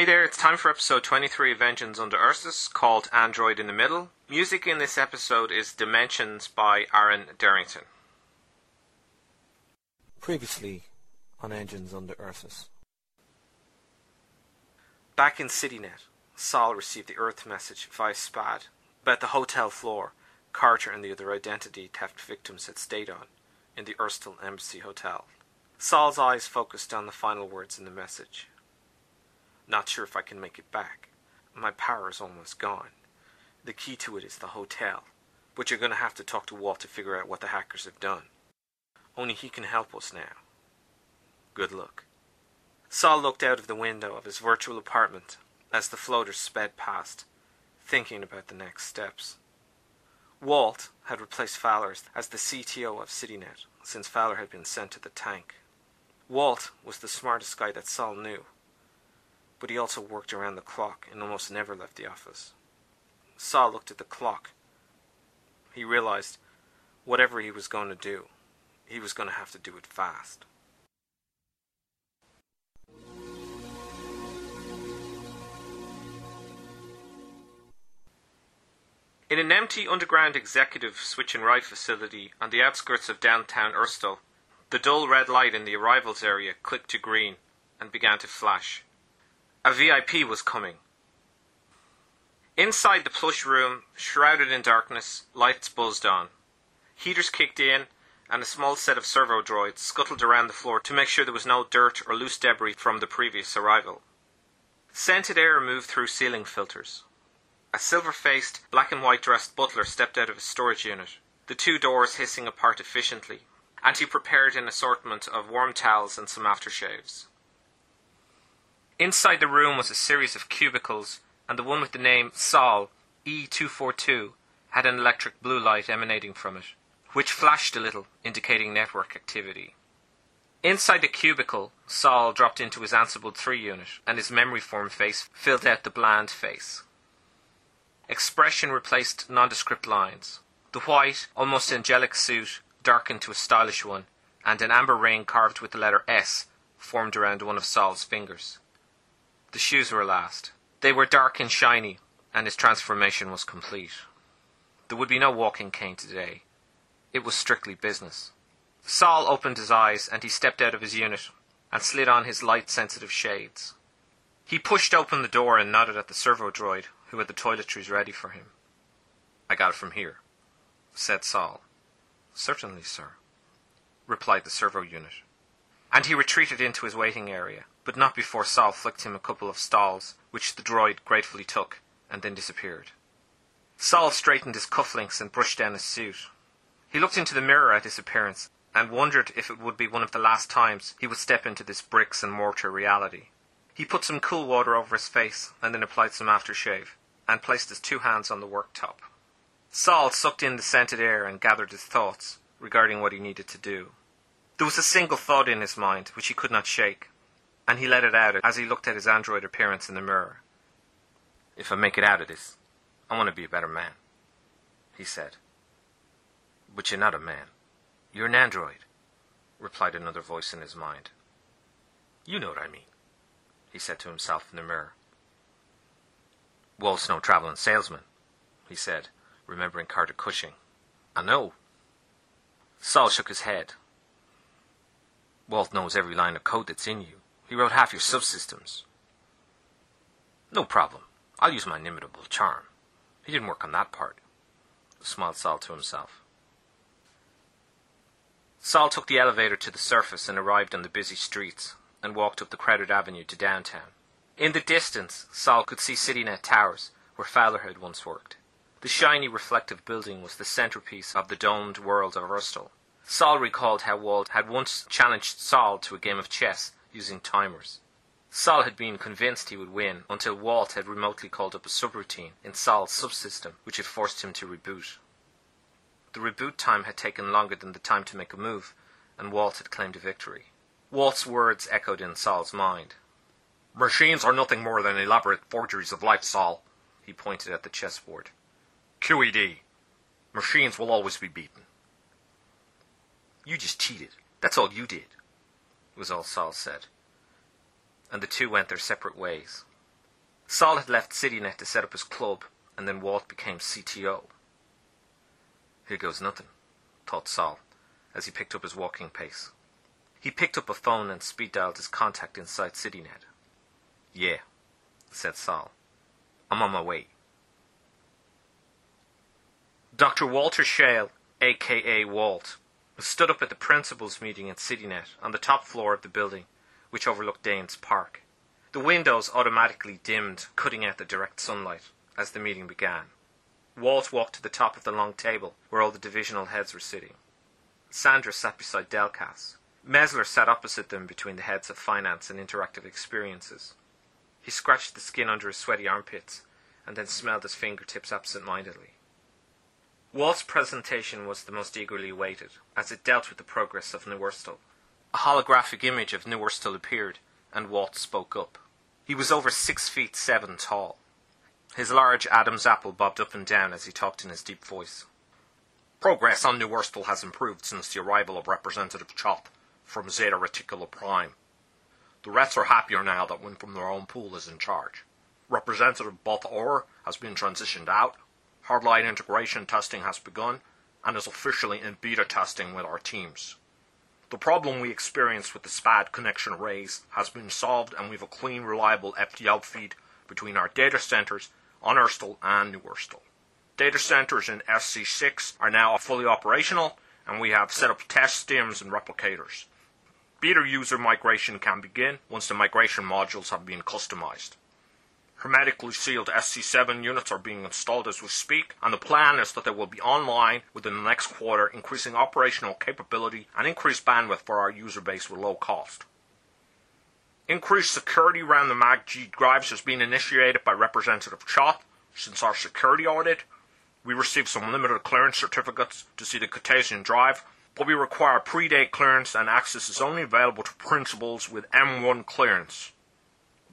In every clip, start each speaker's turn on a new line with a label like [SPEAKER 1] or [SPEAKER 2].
[SPEAKER 1] Hey there, it's time for episode 23 of Engines Under Ursus, called Android in the Middle. Music in this episode is Dimensions by Aaron Derrington.
[SPEAKER 2] Previously on Engines Under Ursus.
[SPEAKER 1] Back in CityNet, Saul received the Earth message via SPAD about the hotel floor Carter and the other identity theft victims had stayed on in the Erstal Embassy Hotel. Saul's eyes focused on the final words in the message. Not sure if I can make it back. My power is almost gone. The key to it is the hotel. But you're going to have to talk to Walt to figure out what the hackers have done. Only he can help us now. Good luck. Saul looked out of the window of his virtual apartment as the floater sped past, thinking about the next steps. Walt had replaced Fowler as the CTO of CityNet since Fowler had been sent to the tank. Walt was the smartest guy that Saul knew, but he also worked around the clock and almost never left the office. Saul looked at the clock. He realized whatever he was going to do, he was going to have to do it fast. In an empty underground executive switch and ride facility on the outskirts of downtown Erstal, the dull red light in the arrivals area clicked to green and began to flash. A VIP was coming. Inside the plush room, shrouded in darkness, lights buzzed on. Heaters kicked in, and a small set of servo droids scuttled around the floor to make sure there was no dirt or loose debris from the previous arrival. Scented air moved through ceiling filters. A silver faced, black and white dressed butler stepped out of his storage unit, the two doors hissing apart efficiently, and he prepared an assortment of warm towels and some aftershaves. Inside the room was a series of cubicles, and the one with the name Saul E242 had an electric blue light emanating from it, which flashed a little, indicating network activity. Inside the cubicle, Saul dropped into his Ansible 3 unit, and his memory form face filled out the bland face. Expression replaced nondescript lines. The white, almost angelic suit darkened to a stylish one, and an amber ring carved with the letter S formed around one of Saul's fingers. The shoes were last. They were dark and shiny, and his transformation was complete. There would be no walking cane today. It was strictly business. Saul opened his eyes, and he stepped out of his unit and slid on his light sensitive shades. He pushed open the door and nodded at the servo droid, who had the toiletries ready for him. I got it from here, said Saul. Certainly, sir, replied the servo unit. And he retreated into his waiting area, but not before Saul flicked him a couple of stalls, which the droid gratefully took, and then disappeared. Saul straightened his cufflinks and brushed down his suit. He looked into the mirror at his appearance and wondered if it would be one of the last times he would step into this bricks and mortar reality. He put some cool water over his face and then applied some aftershave, and placed his two hands on the worktop. Saul sucked in the scented air and gathered his thoughts regarding what he needed to do. There was a single thought in his mind which he could not shake, and he let it out as he looked at his android appearance in the mirror. If I make it out of this, I want to be a better man, he said. But you're not a man. You're an android, replied another voice in his mind. You know what I mean he said to himself in the mirror. Walt's no travelling salesman, he said, remembering Carter Cushing. I know. Saul shook his head. Walt knows every line of code that's in you. He wrote half your subsystems. No problem. I'll use my inimitable charm. He didn't work on that part, smiled Saul to himself. Saul took the elevator to the surface and arrived on the busy streets and walked up the crowded avenue to downtown. In the distance, Saul could see CityNet Towers, where Fowler had once worked. The shiny reflective building was the centerpiece of the domed world of Erstal. Saul recalled how Walt had once challenged Saul to a game of chess using timers. Saul had been convinced he would win until Walt had remotely called up a subroutine in Saul's subsystem which had forced him to reboot. The reboot time had taken longer than the time to make a move, and Walt had claimed a victory. Walt's words echoed in Saul's mind. Machines are nothing more than elaborate forgeries of life, Saul. He pointed at the chessboard. QED. Machines will always be beaten. You just cheated. That's all you did, was all Saul said. And the two went their separate ways. Saul had left CityNet to set up his club, and then Walt became CTO. Here goes nothing, thought Saul, as he picked up his walking pace. He picked up a phone and speed dialed his contact inside CityNet. Yeah, said Saul. I'm on my way. Dr. Walter Shale, aka Walt, stood up at the principals' meeting at CityNet on the top floor of the building, which overlooked Danes Park. The windows automatically dimmed, cutting out the direct sunlight as the meeting began. Walt walked to the top of the long table where all the divisional heads were sitting. Sandra sat beside Delcas. Mesler sat opposite them between the heads of finance and interactive experiences. He scratched the skin under his sweaty armpits and then smelled his fingertips absent mindedly. Walt's presentation was the most eagerly awaited, as it dealt with the progress of New Urstal. A holographic image of New Urstal appeared, and Walt spoke up. He was over six feet seven tall. His large Adam's apple bobbed up and down as he talked in his deep voice. Progress on New Urstal has improved since the arrival of Representative Chop from Zeta Reticula Prime. The rats are happier now that one from their own pool is in charge. Representative Both Orr has been transitioned out, Hardline integration testing has begun and is officially in beta testing with our teams. The problem we experienced with the SPAD connection arrays has been solved and we have a clean, reliable FTL feed between our data centers on Urstal and New Urstal. Data centers in SC6 are now fully operational and we have set up test stims and replicators. Beta user migration can begin once the migration modules have been customized. Hermetically sealed SC7 units are being installed as we speak, and the plan is that they will be online within the next quarter, increasing operational capability and increased bandwidth for our user base with low cost. Increased security around the MACG drives has been initiated by Representative Chop since our security audit. We received some limited clearance certificates to see the Cartesian drive, but we require pre-date clearance and access is only available to principals with M1 clearance.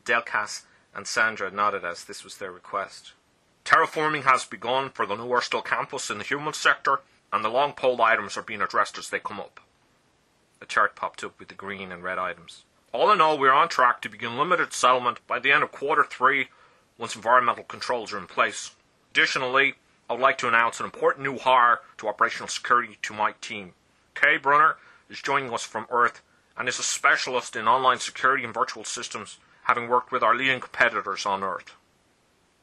[SPEAKER 1] Delcas and Sandra nodded as this was their request. Terraforming has begun for the new Urstal campus in the human sector, and the long pole items are being addressed as they come up. A chart popped up with the green and red items. All in all, we are on track to begin limited settlement by the end of quarter three once environmental controls are in place. Additionally, I would like to announce an important new hire to operational security to my team. Kay Brunner is joining us from Earth and is a specialist in online security and virtual systems having worked with our leading competitors on Earth.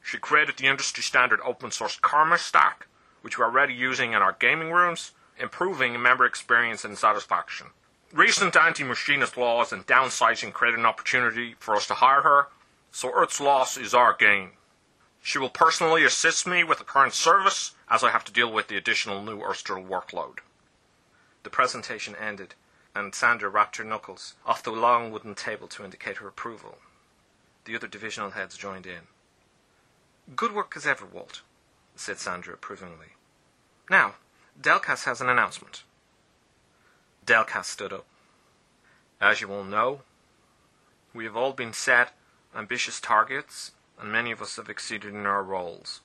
[SPEAKER 1] She created the industry standard open source Karma stack, which we are already using in our gaming rooms, improving member experience and satisfaction. Recent anti-machinist laws and downsizing created an opportunity for us to hire her, so Earth's loss is our gain. She will personally assist me with the current service as I have to deal with the additional new Urstal workload. The presentation ended, and Sandra rapped her knuckles off the long wooden table to indicate her approval. The other divisional heads joined in. Good work as ever, Walt, said Sandra approvingly. Now, Delcas has an announcement. Delcas stood up. As you all know, we have all been set ambitious targets, and many of us have exceeded in our roles.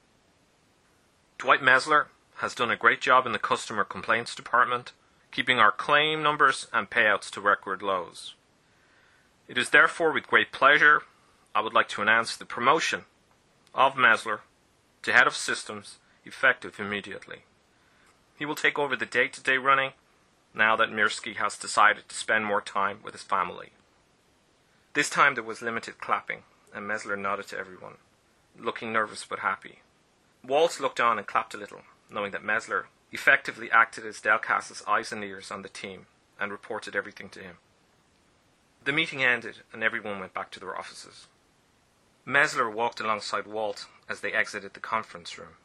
[SPEAKER 1] Dwight Mesler has done a great job in the customer complaints department, keeping our claim numbers and payouts to record lows. It is therefore with great pleasure I would like to announce the promotion of Mesler to head of systems effective immediately. He will take over the day to day running now that Mirsky has decided to spend more time with his family. This time there was limited clapping, and Mesler nodded to everyone, looking nervous but happy. Waltz looked on and clapped a little, knowing that Mesler effectively acted as Delcas's eyes and ears on the team and reported everything to him. The meeting ended, and everyone went back to their offices. Mesler walked alongside Walt as they exited the conference room.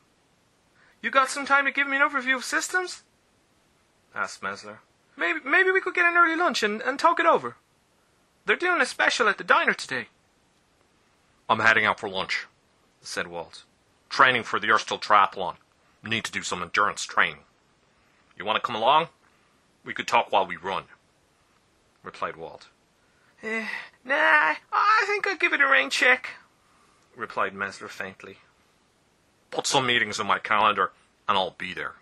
[SPEAKER 1] You got some time to give me an overview of systems? asked Mesler. Maybe, maybe we could get an early lunch and, and talk it over. They're doing a special at the diner today.
[SPEAKER 3] I'm heading out for lunch, said Walt. Training for the Urstal Triathlon. Need to do some endurance training. You want to come along? We could talk while we run, replied Walt.
[SPEAKER 1] Eh, nah, I think I'll give it a rain check, replied Mesler faintly.
[SPEAKER 3] Put some meetings on my calendar, and I'll be there,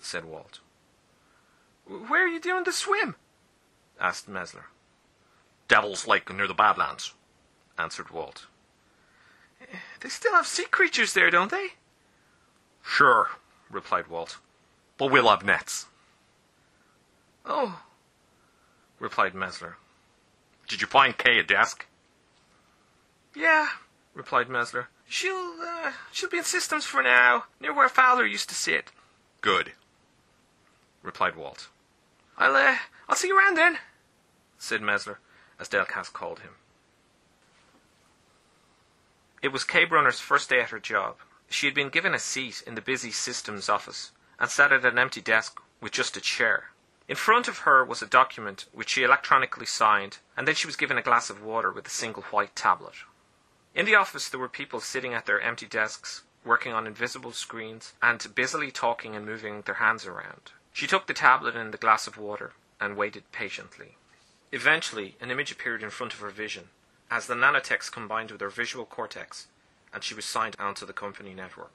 [SPEAKER 3] said Walt.
[SPEAKER 1] Where are you doing the swim? asked Mesler.
[SPEAKER 3] Devil's Lake near the Badlands, answered Walt.
[SPEAKER 1] They still have sea creatures there, don't they?
[SPEAKER 3] Sure, replied Walt. But we'll have nets.
[SPEAKER 1] Oh, replied Mesler.
[SPEAKER 3] Did you find Kay a desk?
[SPEAKER 1] Yeah, replied Mesler. She'll, uh, she'll be in systems for now, near where Fowler used to sit.
[SPEAKER 3] Good, replied Walt.
[SPEAKER 1] I'll, uh, I'll see you around then, said Mesler, as Delcas called him. It was Kay Brunner's first day at her job. She had been given a seat in the busy systems office and sat at an empty desk with just a chair. In front of her was a document which she electronically signed, and then she was given a glass of water with a single white tablet. In the office there were people sitting at their empty desks, working on invisible screens, and busily talking and moving their hands around. She took the tablet and the glass of water and waited patiently. Eventually, an image appeared in front of her vision, as the nanotext combined with her visual cortex, and she was signed onto the company network.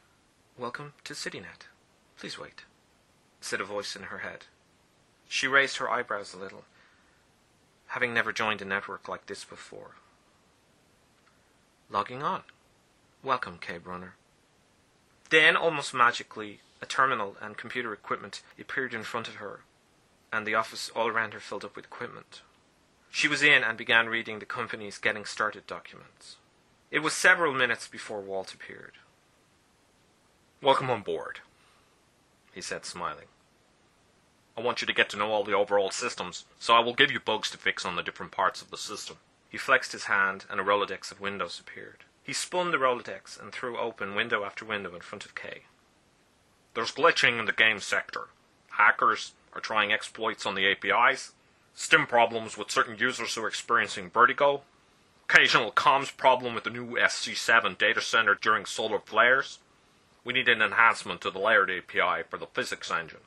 [SPEAKER 1] Welcome to CityNet. Please wait, said a voice in her head. She raised her eyebrows a little, having never joined a network like this before. Logging on. Welcome, Kay Brunner. Then, almost magically, a terminal and computer equipment appeared in front of her, and the office all around her filled up with equipment. She was in and began reading the company's getting started documents. It was several minutes before Walt appeared.
[SPEAKER 3] Welcome on board, he said, smiling. I want you to get to know all the overall systems, so I will give you bugs to fix on the different parts of the system.
[SPEAKER 1] He flexed his hand, and a Rolodex of windows appeared. He spun the Rolodex and threw open window after window in front of Kay.
[SPEAKER 3] There's glitching in the game sector. Hackers are trying exploits on the APIs, stim problems with certain users who are experiencing vertigo, occasional comms problem with the new SC7 data center during solar flares. We need an enhancement to the layered API for the physics engine.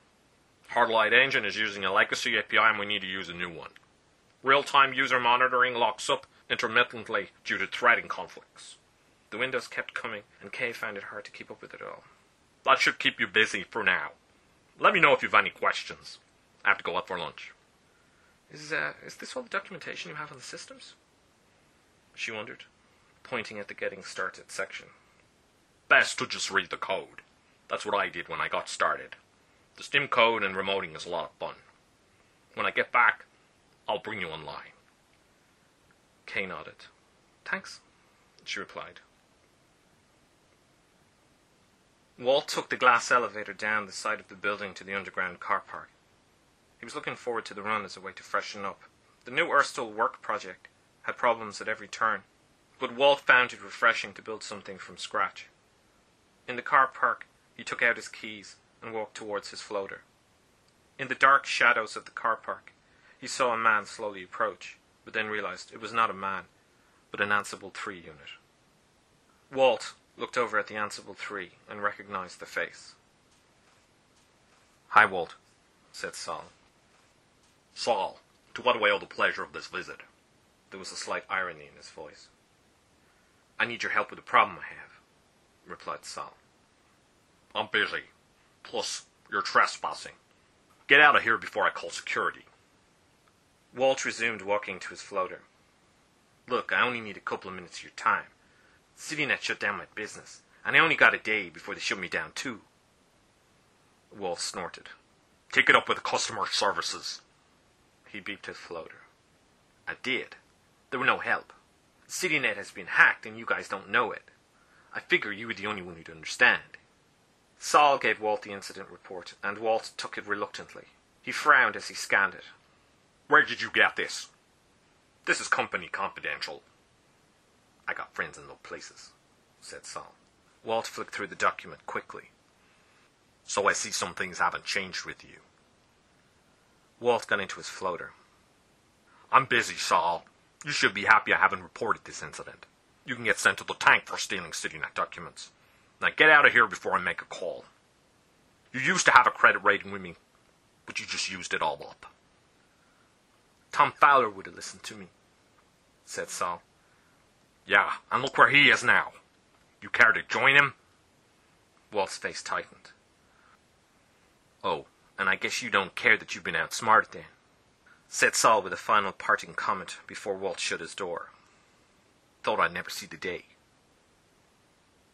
[SPEAKER 3] Hardlight Engine is using a legacy API and we need to use a new one. Real-time user monitoring locks up intermittently due to threading conflicts.
[SPEAKER 1] The windows kept coming, and Kay found it hard to keep up with it all.
[SPEAKER 3] That should keep you busy for now. Let me know if you've any questions. I have to go out for lunch.
[SPEAKER 1] Is, uh, is this all the documentation you have on the systems? She wondered, pointing at the getting started section.
[SPEAKER 3] Best to just read the code. That's what I did when I got started. The stim code and remoting is a lot of fun. When I get back, I'll bring you online.
[SPEAKER 1] Kay nodded. Thanks, she replied. Walt took the glass elevator down the side of the building to the underground car park. He was looking forward to the run as a way to freshen up. The new Erstal work project had problems at every turn, but Walt found it refreshing to build something from scratch. In the car park, he took out his keys and walked towards his floater. In the dark shadows of the car park, he saw a man slowly approach, but then realized it was not a man, but an Ansible 3 unit. Walt looked over at the Ansible 3 and recognized the face. Hi, Walt, said Saul.
[SPEAKER 3] Saul, to what do I owe the pleasure of this visit?
[SPEAKER 1] There was a slight irony in his voice. I need your help with a problem I have, replied Saul.
[SPEAKER 3] I'm busy. Plus, you're trespassing. Get out of here before I call security.
[SPEAKER 1] Walt resumed walking to his floater. Look, I only need a couple of minutes of your time. CityNet shut down my business, and I only got a day before they shut me down too. Walt snorted.
[SPEAKER 3] Take it up with customer services.
[SPEAKER 1] He beeped his floater. I did. There were no help. CityNet has been hacked and you guys don't know it. I figure you were the only one who'd understand. Saul gave Walt the incident report, and Walt took it reluctantly. He frowned as he scanned it.
[SPEAKER 3] Where did you get this? This is company confidential.
[SPEAKER 1] I got friends in low places, said Saul. Walt flicked through the document quickly.
[SPEAKER 3] So I see some things haven't changed with you.
[SPEAKER 1] Walt got into his floater.
[SPEAKER 3] I'm busy, Saul. You should be happy I haven't reported this incident. You can get sent to the tank for stealing CityNet documents. Now get out of here before I make a call. You used to have a credit rating with me, but you just used it all up.
[SPEAKER 1] Tom Fowler would have listened to me, said Saul.
[SPEAKER 3] Yeah, and look where he is now. You care to join him?
[SPEAKER 1] Walt's face tightened. Oh, and I guess you don't care that you've been outsmarted then, said Saul with a final parting comment before Walt shut his door. Thought I'd never see the day.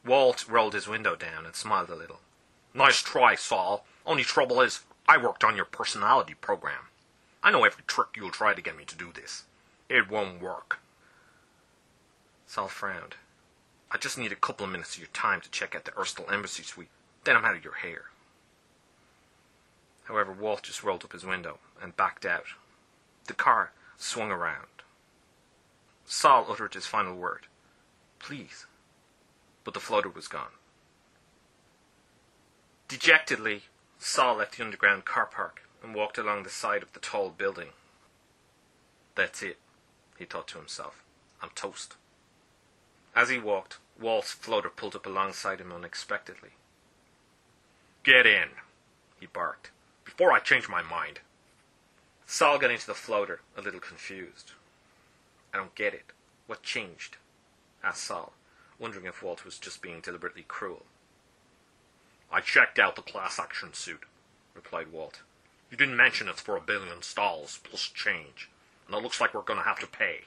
[SPEAKER 1] Walt rolled his window down and smiled a little.
[SPEAKER 3] Nice try, Saul. Only trouble is, I worked on your personality program. I know every trick you'll try to get me to do this. It won't work.
[SPEAKER 1] Saul frowned. I just need a couple of minutes of your time to check out the Erstal Embassy suite. Then I'm out of your hair. However, Walt just rolled up his window and backed out. The car swung around. Saul uttered his final word. Please. But the floater was gone. Dejectedly, Saul left the underground car park and walked along the side of the tall building. That's it, he thought to himself. I'm toast. As he walked, Walt's floater pulled up alongside him unexpectedly.
[SPEAKER 3] Get in, he barked, before I change my mind.
[SPEAKER 1] Saul got into the floater, a little confused. I don't get it. What changed? asked Saul, wondering if Walt was just being deliberately cruel.
[SPEAKER 3] I checked out the class action suit, replied Walt. You didn't mention it's for a billion stalls plus change, and it looks like we're going to have to pay.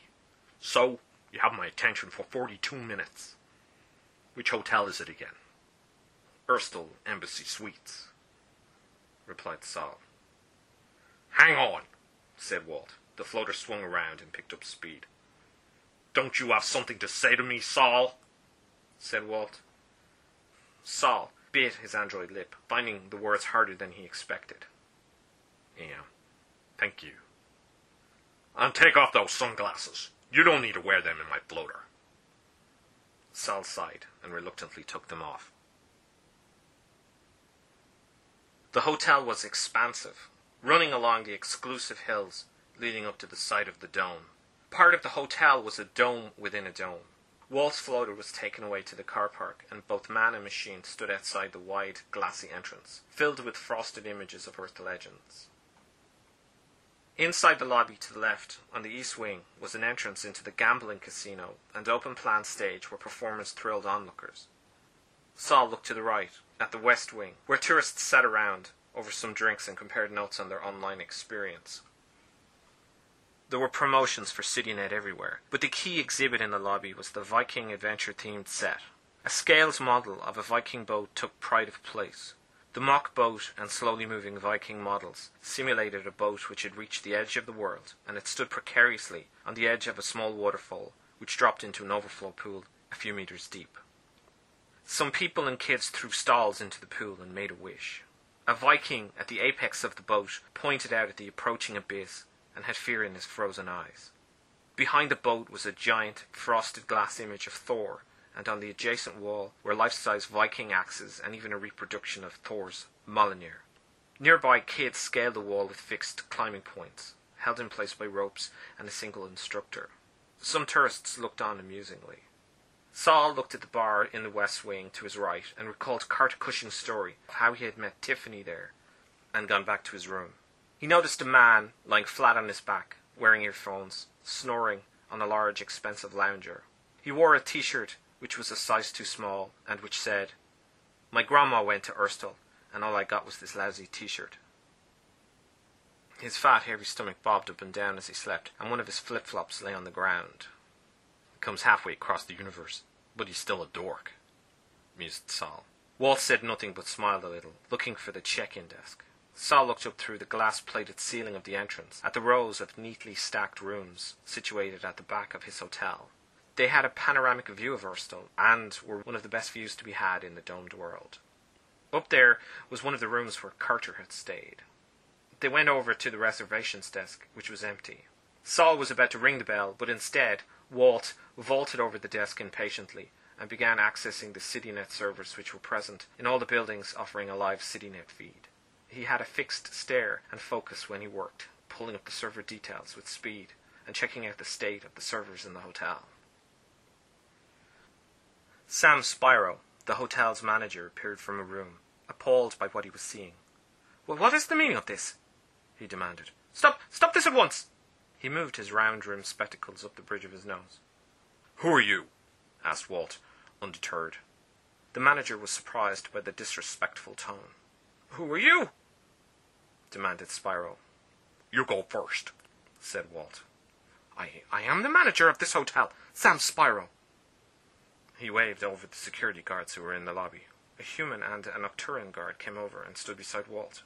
[SPEAKER 3] So, you have my attention for 42 minutes. Which hotel is it again?
[SPEAKER 1] Erstal Embassy Suites, replied Saul.
[SPEAKER 3] Hang on, said Walt. The floater swung around and picked up speed. Don't you have something to say to me, Saul? said Walt.
[SPEAKER 1] Saul bit his android lip, finding the words harder than he expected.
[SPEAKER 3] Yeah, thank you. And take off those sunglasses. You don't need to wear them in my floater.
[SPEAKER 1] Saul sighed and reluctantly took them off. The hotel was expansive, running along the exclusive hills leading up to the site of the dome. Part of the hotel was a dome within a dome. Walt's floater was taken away to the car park, and both man and machine stood outside the wide, glassy entrance, filled with frosted images of Earth legends. Inside the lobby to the left, on the east wing, was an entrance into the gambling casino and open plan stage where performers thrilled onlookers. Saul looked to the right, at the west wing, where tourists sat around over some drinks and compared notes on their online experience. There were promotions for CityNet everywhere, but the key exhibit in the lobby was the Viking adventure themed set. A scales model of a Viking boat took pride of place. The mock boat and slowly moving Viking models simulated a boat which had reached the edge of the world, and it stood precariously on the edge of a small waterfall which dropped into an overflow pool a few meters deep. Some people and kids threw stalls into the pool and made a wish. A Viking at the apex of the boat pointed out at the approaching abyss and had fear in his frozen eyes. Behind the boat was a giant, frosted glass image of Thor, and on the adjacent wall were life-size Viking axes and even a reproduction of Thor's Mjolnir. Nearby, kids scaled the wall with fixed climbing points, held in place by ropes and a single instructor. Some tourists looked on amusingly. Saul looked at the bar in the west wing to his right and recalled Carter Cushing's story of how he had met Tiffany there and gone back to his room. He noticed a man lying flat on his back, wearing earphones, snoring on a large, expensive lounger. He wore a t-shirt which was a size too small and which said, My grandma went to Erstal, and all I got was this lousy t-shirt. His fat, hairy stomach bobbed up and down as he slept, and one of his flip-flops lay on the ground.
[SPEAKER 3] Comes halfway across the universe, but he's still a dork, mused Saul.
[SPEAKER 1] Walt said nothing but smiled a little, looking for the check-in desk. Saul looked up through the glass-plated ceiling of the entrance at the rows of neatly stacked rooms situated at the back of his hotel. They had a panoramic view of Erstal and were one of the best views to be had in the domed world. Up there was one of the rooms where Carter had stayed. They went over to the reservations desk, which was empty. Saul was about to ring the bell, but instead Walt vaulted over the desk impatiently and began accessing the CityNet servers which were present in all the buildings offering a live CityNet feed. He had a fixed stare and focus when he worked, pulling up the server details with speed and checking out the state of the servers in the hotel. Sam Spiro, the hotel's manager, appeared from a room, appalled by what he was seeing. Well, what is the meaning of this? he demanded. Stop! Stop this at once! He moved his round rimmed spectacles up the bridge of his nose.
[SPEAKER 3] Who are you? asked Walt,
[SPEAKER 1] undeterred. The manager was surprised by the disrespectful tone. Who are you? demanded Spiro.
[SPEAKER 3] You go first, said Walt.
[SPEAKER 1] I, I am the manager of this hotel, Sam Spiro. He waved over the security guards who were in the lobby. A human and a Nocturan guard came over and stood beside Walt.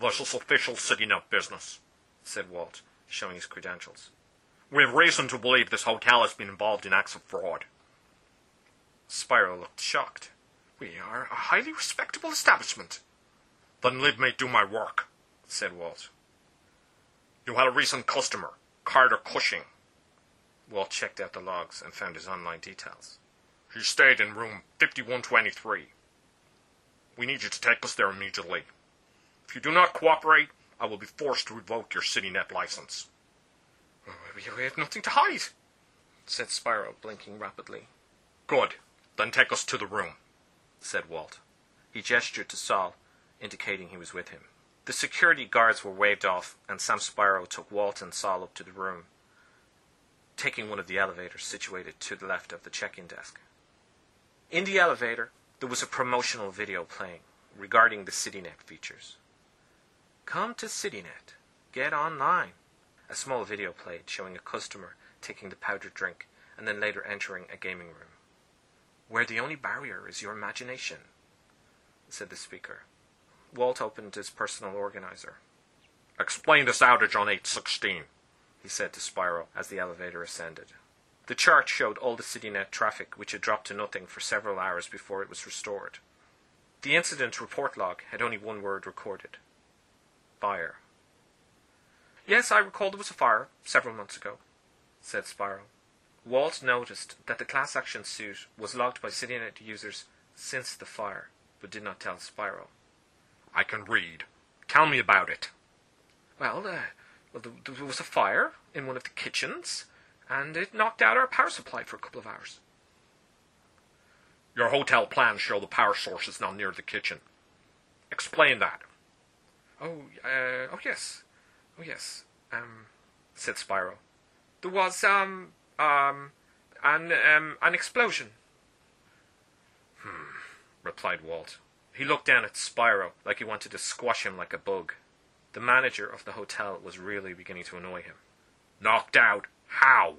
[SPEAKER 3] This is official CityNet business,
[SPEAKER 1] said Walt, showing his credentials.
[SPEAKER 3] We have reason to believe this hotel has been involved in acts of fraud.
[SPEAKER 1] Spyro looked shocked.
[SPEAKER 3] We are a highly respectable establishment. Then leave me do my work,
[SPEAKER 1] said Walt.
[SPEAKER 3] You had a recent customer, Carter Cushing.
[SPEAKER 1] Walt checked out the logs and found his online details.
[SPEAKER 3] He stayed in room 5123. We need you to take us there immediately. If you do not cooperate, I will be forced to revoke your CityNet license.
[SPEAKER 1] Oh, we have nothing to hide, said Spyro, blinking rapidly.
[SPEAKER 3] Good. Then take us to the room,
[SPEAKER 1] said Walt. He gestured to Saul, indicating he was with him. The security guards were waved off, and Sam Spyro took Walt and Saul up to the room, taking one of the elevators situated to the left of the check-in desk. In the elevator, there was a promotional video playing regarding the CityNet features. Come to CityNet. Get online. A small video played showing a customer taking the powdered drink and then later entering a gaming room. Where the only barrier is your imagination, said the speaker. Walt opened his personal organizer.
[SPEAKER 3] Explain this outage on 816,
[SPEAKER 1] he said to Spyro as the elevator ascended. The chart showed all the CityNet traffic, which had dropped to nothing for several hours before it was restored. The incident report log had only one word recorded fire. Yes, I recall there was a fire several months ago, said Spyro. Walt noticed that the class action suit was logged by CityNet users since the fire, but did not tell Spyro.
[SPEAKER 3] I can read. Tell me about it.
[SPEAKER 1] Well, uh, well, there was a fire in one of the kitchens, and it knocked out our power supply for a couple of hours.
[SPEAKER 3] Your hotel plans show the power source is now near the kitchen. Explain that.
[SPEAKER 1] Oh, uh, oh yes, oh yes. Um, said Spyro. There was um um an um an explosion.
[SPEAKER 3] Hmm,
[SPEAKER 1] replied Walt. He looked down at Spyro like he wanted to squash him like a bug. The manager of the hotel was really beginning to annoy him.
[SPEAKER 3] Knocked out? How?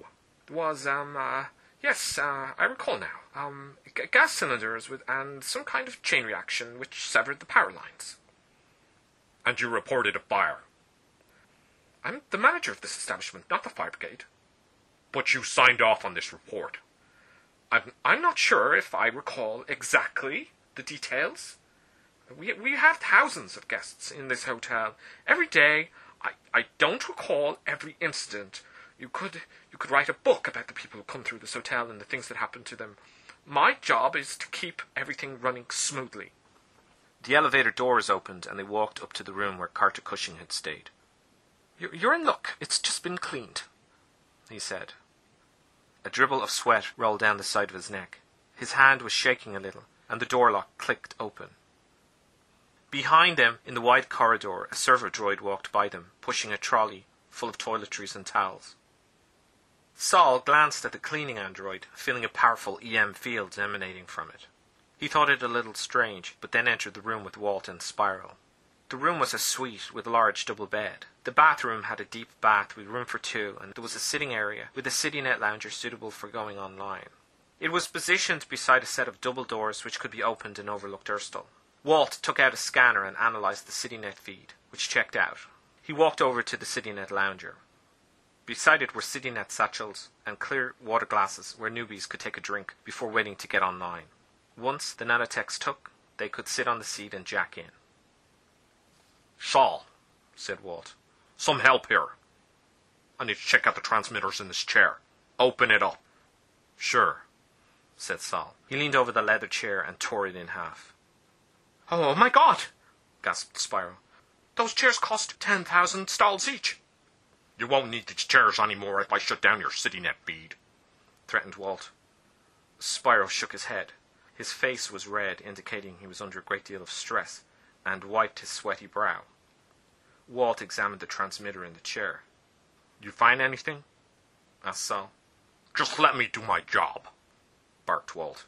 [SPEAKER 1] Was um uh yes, uh, I recall now. Um g- gas cylinders with and some kind of chain reaction which severed the power lines.
[SPEAKER 3] And you reported a fire?
[SPEAKER 1] I'm the manager of this establishment, not the fire brigade.
[SPEAKER 3] But you signed off on this report.
[SPEAKER 1] I'm, I'm not sure if I recall exactly the details. We, we have thousands of guests in this hotel every day. I, I don't recall every incident. You could you could write a book about the people who come through this hotel and the things that happen to them. My job is to keep everything running smoothly. The elevator doors opened and they walked up to the room where Carter Cushing had stayed. You're, you're in luck. It's just been cleaned, he said. A dribble of sweat rolled down the side of his neck. His hand was shaking a little, and the door lock clicked open. Behind them, in the wide corridor, a server droid walked by them, pushing a trolley full of toiletries and towels. Saul glanced at the cleaning android, feeling a powerful EM field emanating from it. He thought it a little strange, but then entered the room with Walt and Spyro. The room was a suite with a large double bed. The bathroom had a deep bath with room for two, and there was a sitting area with a CityNet lounger suitable for going online. It was positioned beside a set of double doors which could be opened and overlooked Erstal. Walt took out a scanner and analyzed the CityNet feed, which checked out. He walked over to the CityNet lounger. Beside it were CityNet satchels and clear water glasses where newbies could take a drink before waiting to get online. Once the nanotechs took, they could sit on the seat and jack in.
[SPEAKER 3] Saul, said Walt, some help here. I need to check out the transmitters in this chair. Open it up.
[SPEAKER 1] Sure, said Saul. He leaned over the leather chair and tore it in half. Oh, my God! gasped Spyro. Those chairs cost ten thousand stalls each.
[SPEAKER 3] You won't need these chairs anymore if I shut down your CityNet feed,
[SPEAKER 1] threatened Walt. Spyro shook his head. His face was red, indicating he was under a great deal of stress, and wiped his sweaty brow. Walt examined the transmitter in the chair. You find anything? asked Saul.
[SPEAKER 3] Just let me do my job, barked Walt.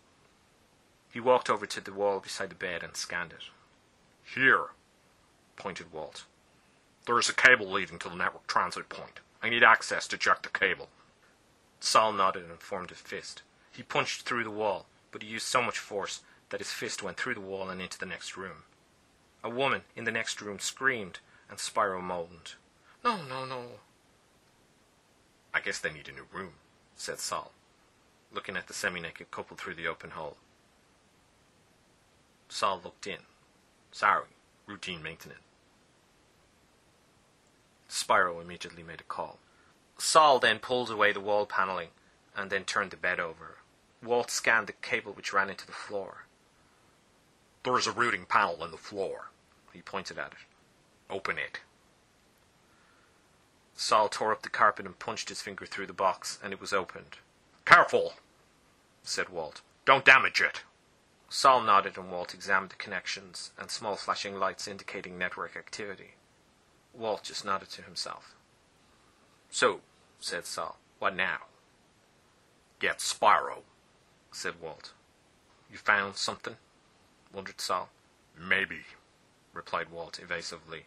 [SPEAKER 1] He walked over to the wall beside the bed and scanned it.
[SPEAKER 3] Here, pointed Walt. There is a cable leading to the network transit point. I need access to jack the cable.
[SPEAKER 1] Saul nodded and formed a fist. He punched through the wall, but he used so much force that his fist went through the wall and into the next room. A woman in the next room screamed, and Spyro moaned. No, no, no.
[SPEAKER 3] I guess they need a new room, said Saul, looking at the semi-naked couple through the open hole. Saul looked in. Sorry, routine maintenance.
[SPEAKER 1] Spyro immediately made a call. Saul then pulled away the wall paneling and then turned the bed over. Walt scanned the cable which ran into the floor.
[SPEAKER 3] There is a routing panel in the floor. He pointed at it. Open it.
[SPEAKER 1] Saul tore up the carpet and punched his finger through the box, and it was opened.
[SPEAKER 3] Careful, said Walt. Don't damage it.
[SPEAKER 1] Saul nodded and Walt examined the connections and small flashing lights indicating network activity. Walt just nodded to himself. So, said Saul, what now?
[SPEAKER 3] Get Spyro,
[SPEAKER 1] said Walt. You found something? wondered Saul.
[SPEAKER 3] Maybe, replied Walt evasively.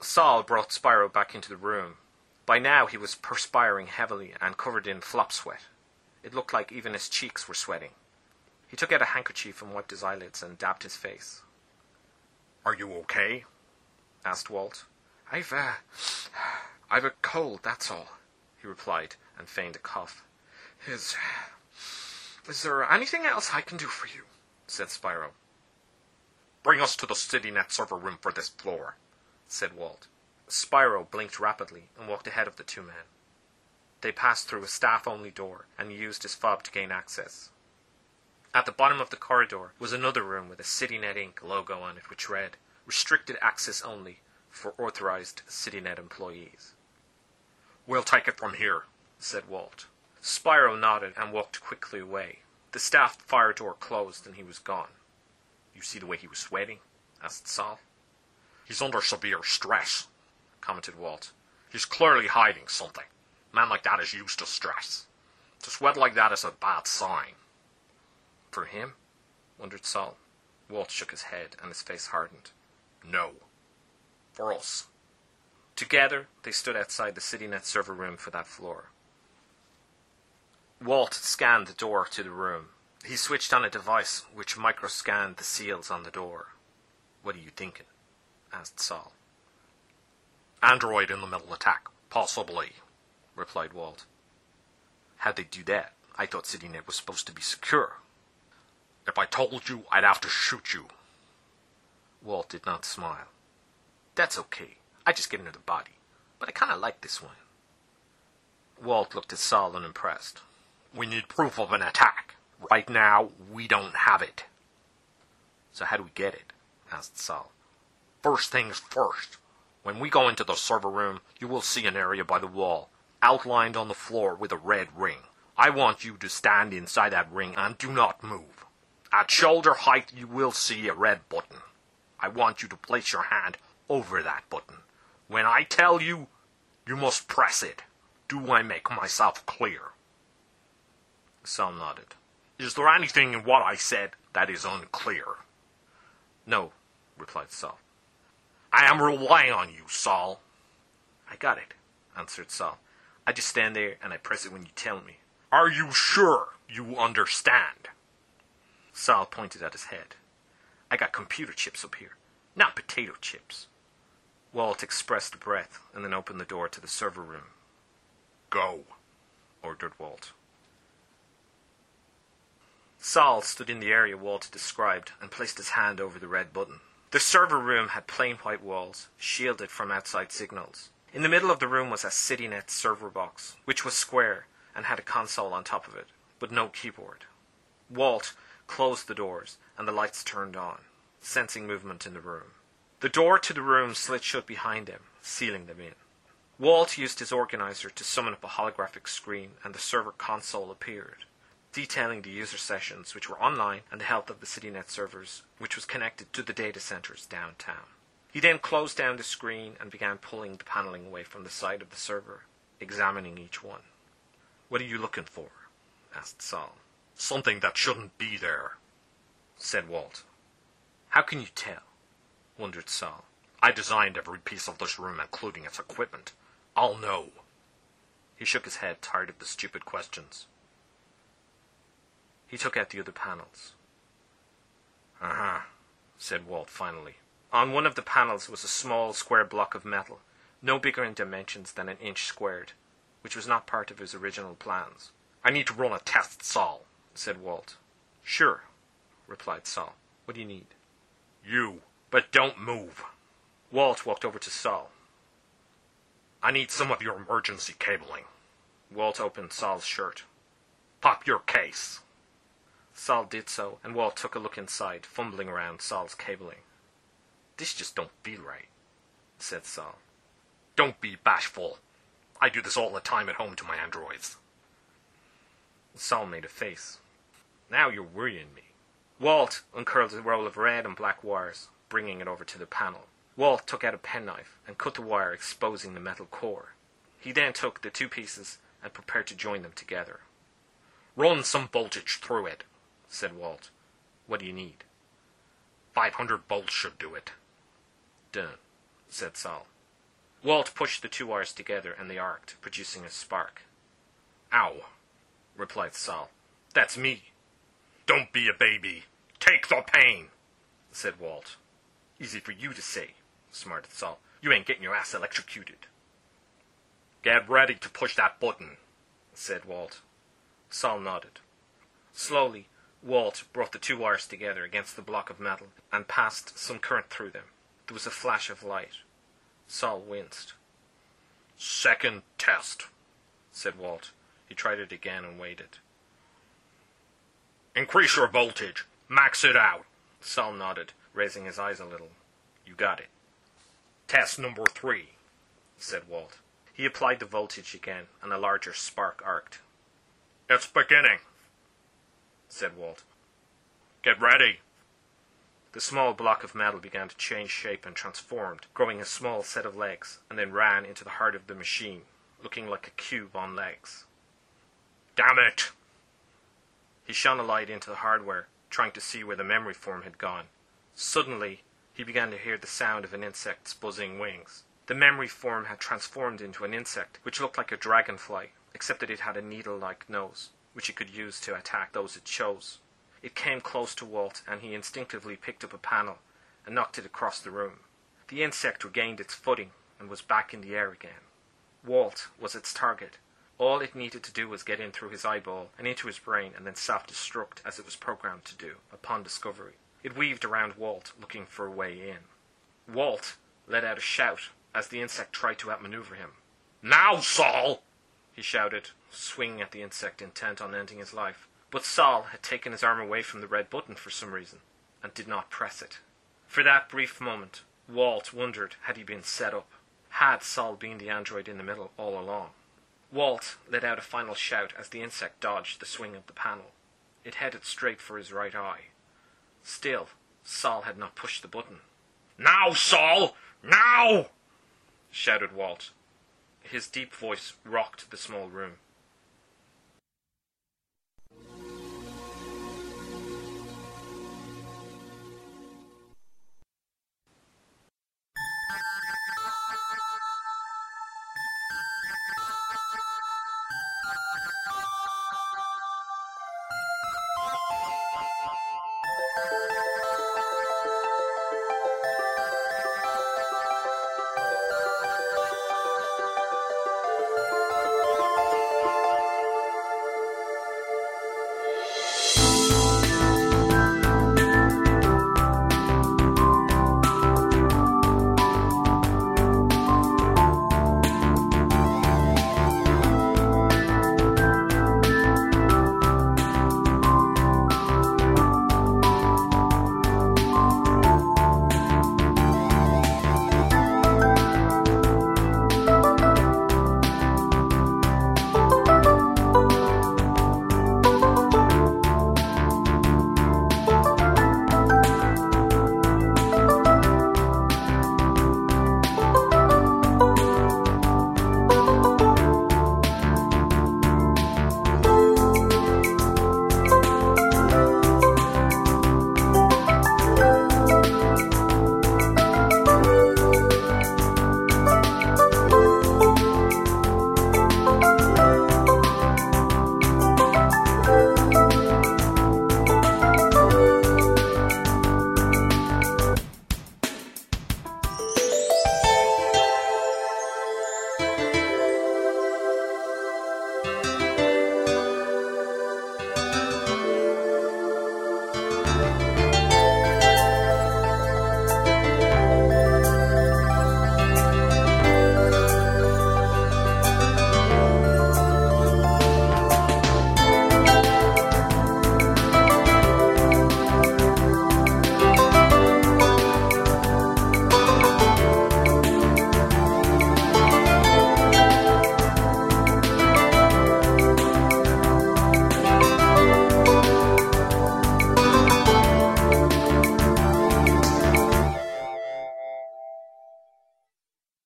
[SPEAKER 1] Saul brought Spyro back into the room. By now he was perspiring heavily and covered in flop sweat. It looked like even his cheeks were sweating. He took out a handkerchief and wiped his eyelids and dabbed his face.
[SPEAKER 3] Are you okay?
[SPEAKER 1] asked Walt. I've, uh, I've a cold, that's all, he replied, and feigned a cough. Is, is there anything else I can do for you? said Spyro.
[SPEAKER 3] Bring us to the CityNet server room for this floor, said Walt.
[SPEAKER 1] Spyro blinked rapidly and walked ahead of the two men. They passed through a staff-only door and used his fob to gain access. At the bottom of the corridor was another room with a CityNet Inc. logo on it which read, Restricted Access Only for Authorized CityNet Employees.
[SPEAKER 3] We'll take it from here, said Walt.
[SPEAKER 1] Spyro nodded and walked quickly away. The staff fire door closed and he was gone.
[SPEAKER 3] You see the way he was sweating? asked Saul. He's under severe stress, commented Walt. He's clearly hiding something. A man like that is used to stress. To sweat like that is a bad sign.
[SPEAKER 1] For him? wondered Saul. Walt shook his head and his face hardened.
[SPEAKER 3] No. For us.
[SPEAKER 1] Together, they stood outside the CityNet server room for that floor. Walt scanned the door to the room. He switched on a device which microscanned the seals on the door. What are you thinking? asked Saul.
[SPEAKER 3] Android in the middle attack, possibly, replied Walt.
[SPEAKER 1] How'd they do that? I thought CityNet was supposed to be secure.
[SPEAKER 3] If I told you, I'd have to shoot you.
[SPEAKER 1] Walt did not smile. That's okay. I just get into the body. But I kind of like this one. Walt looked at Saul unimpressed.
[SPEAKER 3] We need proof of an attack. Right now, we don't have it.
[SPEAKER 1] So how do we get it? asked Saul.
[SPEAKER 3] First things first. When we go into the server room, you will see an area by the wall, outlined on the floor with a red ring. I want you to stand inside that ring and do not move. At shoulder height, you will see a red button. I want you to place your hand over that button. When I tell you, you must press it. Do I make myself clear?
[SPEAKER 1] Saul nodded.
[SPEAKER 3] Is there anything in what I said that is unclear?
[SPEAKER 1] No, replied Saul.
[SPEAKER 3] I am relying on you, Saul.
[SPEAKER 1] I got it, answered Saul. I just stand there and I press it when you tell me.
[SPEAKER 3] Are you sure you understand?
[SPEAKER 1] Saul pointed at his head. I got computer chips up here, not potato chips. Walt expressed a breath and then opened the door to the server room.
[SPEAKER 3] Go,
[SPEAKER 1] ordered Walt. Saul stood in the area Walt described and placed his hand over the red button. The server room had plain white walls, shielded from outside signals. In the middle of the room was a CityNet server box, which was square and had a console on top of it, but no keyboard. Walt closed the doors and the lights turned on, sensing movement in the room. The door to the room slid shut behind him, sealing them in. Walt used his organizer to summon up a holographic screen and the server console appeared detailing the user sessions which were online and the health of the CityNet servers, which was connected to the data centers downtown. He then closed down the screen and began pulling the paneling away from the side of the server, examining each one. What are you looking for? asked Saul.
[SPEAKER 3] Something that shouldn't be there, said Walt.
[SPEAKER 1] How can you tell? wondered Saul.
[SPEAKER 3] I designed every piece of this room, including its equipment. I'll know.
[SPEAKER 1] He shook his head, tired of the stupid questions. He took out the other panels.
[SPEAKER 3] Uh huh, said Walt finally.
[SPEAKER 1] On one of the panels was a small square block of metal, no bigger in dimensions than an inch squared, which was not part of his original plans.
[SPEAKER 3] I need to run a test, Saul,
[SPEAKER 1] said Walt. Sure, replied Saul. What do you need?
[SPEAKER 3] You, but don't move.
[SPEAKER 1] Walt walked over to Saul.
[SPEAKER 3] I need some of your emergency cabling.
[SPEAKER 1] Walt opened Saul's shirt.
[SPEAKER 3] Pop your case.
[SPEAKER 1] Saul did so, and Walt took a look inside, fumbling around Saul's cabling.
[SPEAKER 3] This just don't feel right, said Saul. Don't be bashful. I do this all the time at home to my androids.
[SPEAKER 1] Saul made a face. Now you're worrying me. Walt uncurled a roll of red and black wires, bringing it over to the panel. Walt took out a penknife and cut the wire, exposing the metal core. He then took the two pieces and prepared to join them together.
[SPEAKER 3] Run some voltage through it, said Walt.
[SPEAKER 1] What do you need?
[SPEAKER 3] Five hundred volts should do it.
[SPEAKER 1] Done, said Saul. Walt pushed the two wires together and they arced, producing a spark.
[SPEAKER 3] Ow, replied Saul. That's me. Don't be a baby. Take the pain, said Walt.
[SPEAKER 1] Easy for you to say, smarted Saul. You ain't getting your ass electrocuted.
[SPEAKER 3] Get ready to push that button, said Walt.
[SPEAKER 1] Saul nodded. Slowly, Walt brought the two wires together against the block of metal and passed some current through them. There was a flash of light. Saul winced.
[SPEAKER 3] Second test,
[SPEAKER 1] said Walt. He tried it again and waited.
[SPEAKER 3] Increase your voltage. Max it out.
[SPEAKER 1] Saul nodded, raising his eyes a little. You got it.
[SPEAKER 3] Test number three, said Walt.
[SPEAKER 1] He applied the voltage again, and a larger spark arced.
[SPEAKER 3] It's beginning, said Walt. Get ready.
[SPEAKER 1] The small block of metal began to change shape and transformed, growing a small set of legs, and then ran into the heart of the machine, looking like a cube on legs.
[SPEAKER 3] Damn it!
[SPEAKER 1] He shone a light into the hardware, trying to see where the memory form had gone. Suddenly, he began to hear the sound of an insect's buzzing wings. The memory form had transformed into an insect, which looked like a dragonfly, except that it had a needle-like nose, which it could use to attack those it chose. It came close to Walt, and he instinctively picked up a panel and knocked it across the room. The insect regained its footing and was back in the air again. Walt was its target. All it needed to do was get in through his eyeball and into his brain and then self-destruct as it was programmed to do upon discovery. It weaved around Walt, looking for a way in. Walt let out a shout as the insect tried to outmaneuver him.
[SPEAKER 3] Now, Saul!
[SPEAKER 1] he shouted, swinging at the insect intent on ending his life. But Saul had taken his arm away from the red button for some reason, and did not press it. For that brief moment, Walt wondered had he been set up. Had Saul been the android in the middle all along? Walt let out a final shout as the insect dodged the swing of the panel. It headed straight for his right eye. Still, Saul had not pushed the button.
[SPEAKER 3] Now, Saul! Now!
[SPEAKER 1] shouted Walt. His deep voice rocked the small room. you